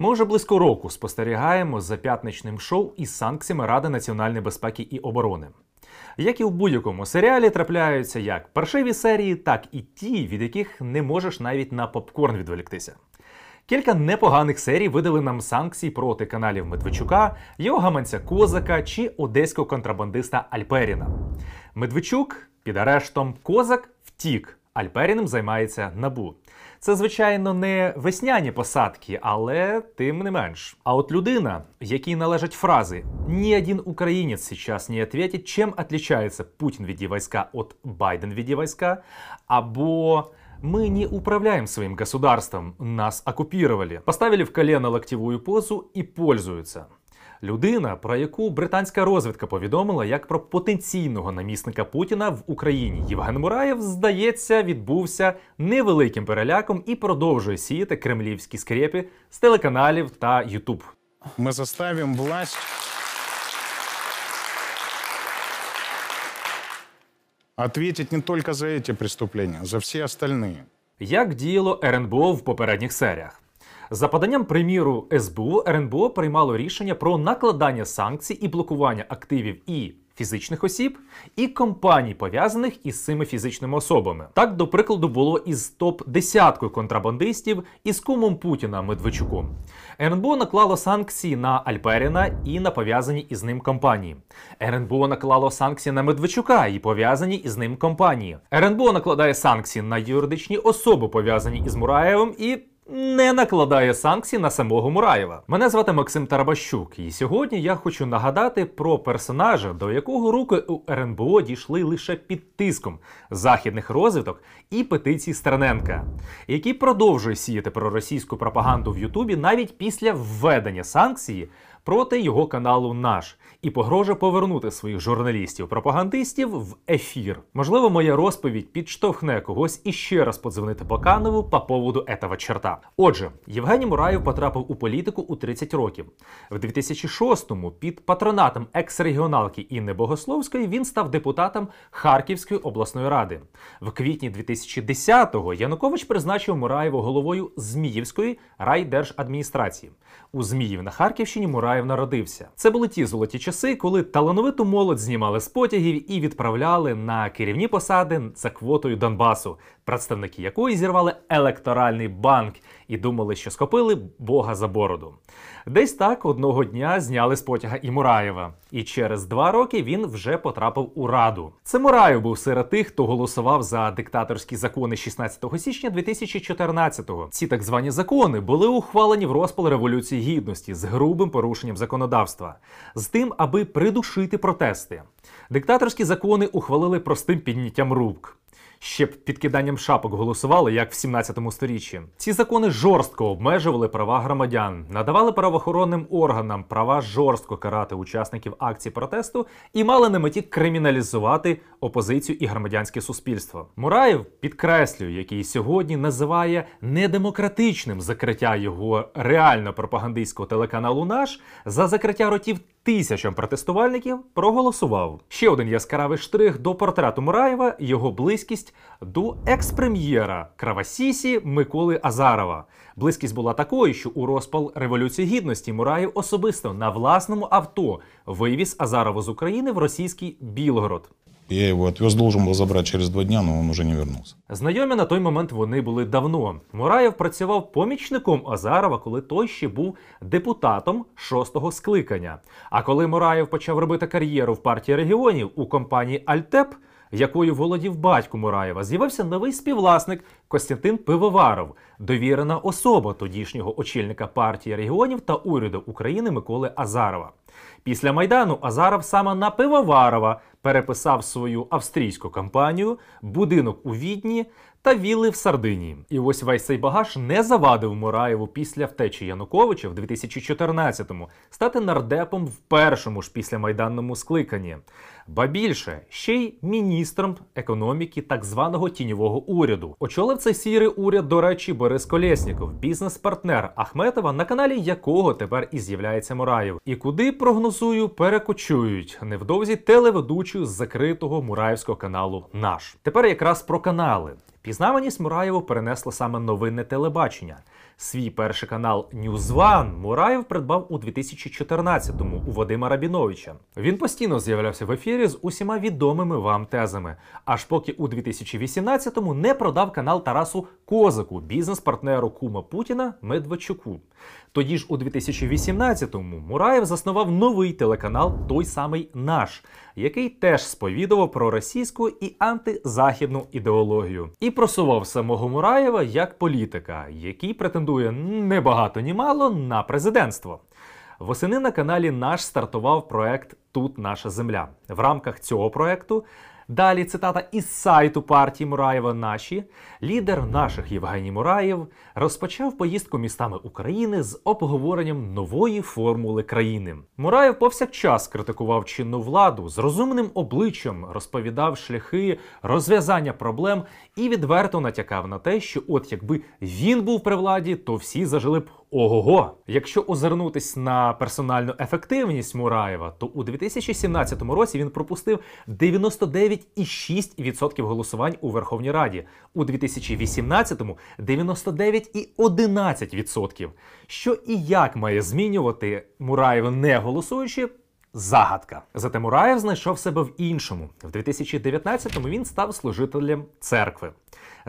Ми вже близько року спостерігаємо за п'ятничним шоу із санкціями Ради національної безпеки і оборони. Як і в будь-якому серіалі трапляються як паршиві серії, так і ті, від яких не можеш навіть на попкорн відволіктися. Кілька непоганих серій видали нам санкції проти каналів Медведчука, його гаманця Козака чи одеського контрабандиста Альперіна. Медведчук під арештом Козак втік. Альперіним займається набу. Це, звичайно, не весняні посадки, але тим не менш. А от людина, якій належать фрази «Ні один українець сейчас не ответит, чим отличается Путін від війська от Байден від війська, або мы не управляем своим государством, нас оккупировали. Поставили в колено локтевую позу і пользуються Людина, про яку британська розвідка повідомила як про потенційного намісника Путіна в Україні. Євген Мураєв, здається, відбувся невеликим переляком і продовжує сіяти кремлівські скрепи з телеканалів та Ютуб. Мы заставим власть ответить не только за эти преступления, за все остальные. Як діяло РНБО в попередніх серіях? За поданням приміру СБУ, РНБО приймало рішення про накладання санкцій і блокування активів і фізичних осіб, і компаній, пов'язаних із цими фізичними особами. Так, до прикладу, було із топ десяткою контрабандистів із кумом Путіна Медведчуком. РНБО наклало санкції на Альперіна і на пов'язані із ним компанії. РНБО наклало санкції на Медведчука і пов'язані із ним компанії. РНБО накладає санкції на юридичні особи, пов'язані із Мураєвим, і не накладає санкцій на самого Мураєва. Мене звати Максим Тарабащук, і сьогодні я хочу нагадати про персонажа, до якого руки у РНБО дійшли лише під тиском західних розвиток і петицій Стерненка, який продовжує сіяти проросійську пропаганду в Ютубі навіть після введення санкції проти його каналу Наш і погрожує повернути своїх журналістів-пропагандистів в ефір. Можливо, моя розповідь підштовхне когось іще раз подзвонити Баканову по поводу этого черта. Отже, Євгеній Мураєв потрапив у політику у 30 років. В 2006-му під патронатом екс-регіоналки Інни Богословської він став депутатом Харківської обласної ради. В квітні 2010-го Янукович призначив Мураєва головою Зміївської райдержадміністрації. У Зміїв на Харківщині Мураєв народився. Це були ті золоті часи, коли талановиту молодь знімали з потягів і відправляли на керівні посади за квотою Донбасу, представники якої зірвали електоральний банк і думали, що схопили Бога за бороду. Десь так одного дня зняли з потяга і Мураєва. І через два роки він вже потрапив у раду. Це Мураєв був серед тих, хто голосував за диктаторські закони 16 січня 2014-го. Ці так звані закони були ухвалені в розпал революції гідності з грубим порушенням законодавства, з тим, аби придушити протести. Диктаторські закони ухвалили простим підняттям рук ще б підкиданням шапок голосували, як в 17 сторіччі. Ці закони жорстко обмежували права громадян, надавали правоохоронним органам права жорстко карати учасників акцій протесту і мали на меті криміналізувати опозицію і громадянське суспільство. Мураєв підкреслює, який сьогодні називає недемократичним закриття його реально пропагандистського телеканалу Наш за закриття ротів тисячам протестувальників проголосував. Ще один яскравий штрих до портрету Мураєва його близькість до екс-прем'єра Кравасісі Миколи Азарова. Близькість була такою, що у розпал Революції Гідності Мураєв особисто на власному авто вивіз Азарова з України в російський Білгород. Я его отвез, должен был забрать через два дня, но он уже не вернулся. Знайомі на той момент вони були давно. Мураєв працював помічником Азарова, коли той ще був депутатом шостого скликання. А коли Мураєв почав робити кар'єру в партії регіонів у компанії Альтеп, якою володів батько Мураєва, з'явився новий співвласник Костянтин Пивоваров, довірена особа тодішнього очільника партії регіонів та уряду України Миколи Азарова. Після майдану Азаров саме на Пивоварова переписав свою австрійську кампанію, будинок у Відні та вілли в Сардинії. І ось весь цей багаж не завадив Мураєву після втечі Януковича в 2014-му стати нардепом в першому ж післямайданному скликанні. Ба більше ще й міністром економіки так званого тіньового уряду. Очолив цей сірий уряд, до речі, Борис Колєсніков, бізнес-партнер Ахметова, на каналі якого тепер і з'являється Мураєв. І куди прогнозую, перекочують невдовзі телеведучу з закритого мураївського каналу. Наш тепер якраз про канали. Пізнаваність Мураєву принесло саме новинне телебачення. Свій перший канал NewsOne Мураєв придбав у 2014-му у Вадима Рабіновича. Він постійно з'являвся в ефірі з усіма відомими вам тезами, аж поки у 2018-му не продав канал Тарасу Козаку, бізнес-партнеру кума Путіна Медведчуку. Тоді ж у 2018-му Мураєв заснував новий телеканал, той самий наш, який теж сповідував про російську і антизахідну ідеологію, і просував самого Мураєва як політика, який претендує не багато ні мало на президентство. Восени на каналі наш стартував проект Тут наша земля. В рамках цього проекту далі цитата із сайту партії Мураєва Наші лідер наших Євгеній Мураєв розпочав поїздку містами України з обговоренням нової формули країни. Мураєв повсякчас критикував чинну владу з розумним обличчям, розповідав шляхи розв'язання проблем і відверто натякав на те, що от якби він був при владі, то всі зажили б Ого-го! Якщо озирнутись на персональну ефективність Мураєва, то у 2017 році він пропустив 99,6% голосувань у Верховній Раді, у 2018-му 99,11%. Що і як має змінювати Мураєв не голосуючи? Загадка. Зате Мураєв знайшов себе в іншому. В 2019-му він став служителем церкви.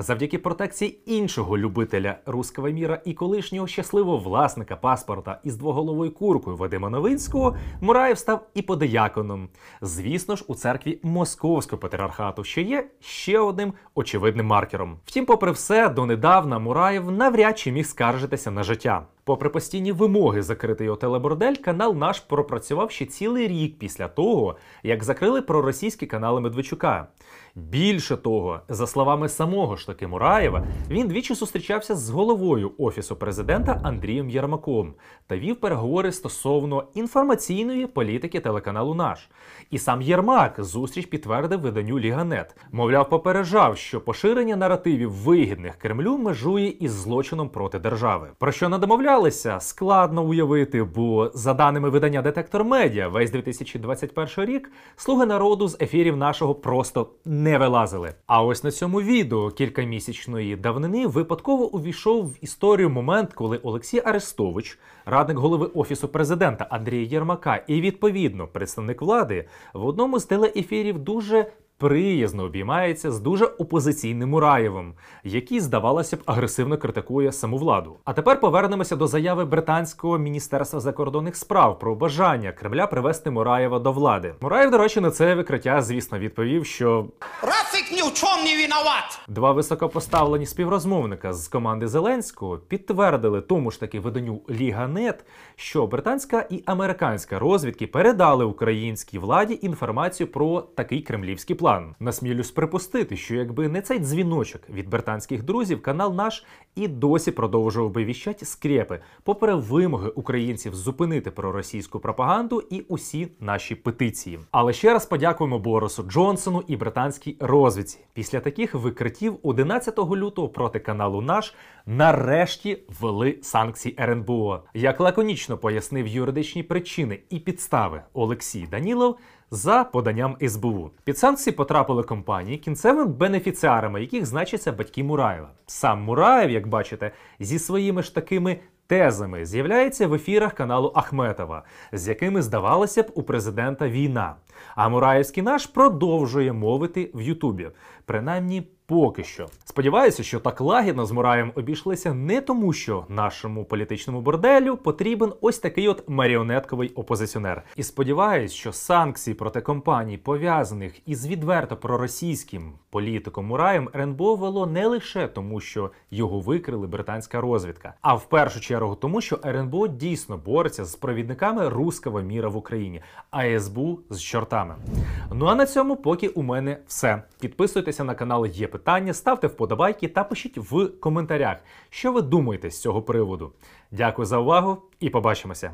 Завдяки протекції іншого любителя руського міра і колишнього щасливого власника паспорта із двоголовою куркою Вадима Новинського, Мураєв став і подияконом. Звісно ж, у церкві Московського патріархату, що є ще одним очевидним маркером. Втім, попри все, донедавна Мураєв навряд чи міг скаржитися на життя. Попри постійні вимоги закрити його телебордель, канал наш пропрацював ще цілий рік після того, як закрили проросійські канали Медведчука. Більше того, за словами самого ж таки Мураєва, він двічі зустрічався з головою офісу президента Андрієм Єрмаком та вів переговори стосовно інформаційної політики телеканалу Наш. І сам Єрмак зустріч підтвердив виданню Liga.net. Мовляв, попереджав, що поширення наративів вигідних Кремлю межує із злочином проти держави. Про що не домовлялися, складно уявити, бо за даними видання Детектор Медіа, весь 2021 рік слуги народу з ефірів нашого просто не вилазили. А ось на цьому відео кількамісячної давнини випадково увійшов в історію момент, коли Олексій Арестович, радник голови офісу президента Андрія Єрмака, і відповідно представник влади в одному з телеефірів дуже приязно обіймається з дуже опозиційним Мураєвим, який, здавалося б, агресивно критикує саму владу. А тепер повернемося до заяви британського міністерства закордонних справ про бажання Кремля привести Мураєва до влади. Мураєв, до речі, на це викриття, звісно, відповів, що Рафик ни в чем не виноват. Два високопоставлені співрозмовника з команди Зеленського підтвердили тому ж таки виданню Liga.net, що британська і американська розвідки передали українській владі інформацію про такий кремлівський план. Насмілюсь припустити, що якби не цей дзвіночок від британських друзів, канал наш і досі продовжував би віщать скрепи, попри вимоги українців зупинити проросійську пропаганду і усі наші петиції. Але ще раз подякуємо Борису Джонсону і британській розвідці. Після таких викриттів 11 лютого проти каналу наш нарешті ввели санкції РНБО. Як лаконічно пояснив юридичні причини і підстави Олексій Данілов. За поданням СБУ під санкції потрапили компанії, кінцевими бенефіціарами яких значаться батьки Мураєва. Сам Мураєв, як бачите, зі своїми ж такими тезами з'являється в ефірах каналу Ахметова, з якими здавалося б у президента війна. А Мураєвський наш продовжує мовити в Ютубі, принаймні поки що. Сподіваюся, що так лагідно з Мураєм обійшлися не тому, що нашому політичному борделю потрібен ось такий от маріонетковий опозиціонер. І сподіваюсь, що санкції проти компаній, пов'язаних із відверто проросійським політиком Мураєм, РНБО вело не лише тому, що його викрили британська розвідка, а в першу чергу тому, що РНБО дійсно бореться з провідниками руського міра в Україні, а СБУ з чортами. Ну а на цьому поки у мене все. Підписуйтеся на канал Є питання, ставте вподобайки та пишіть в коментарях, що ви думаєте з цього приводу. Дякую за увагу і побачимося.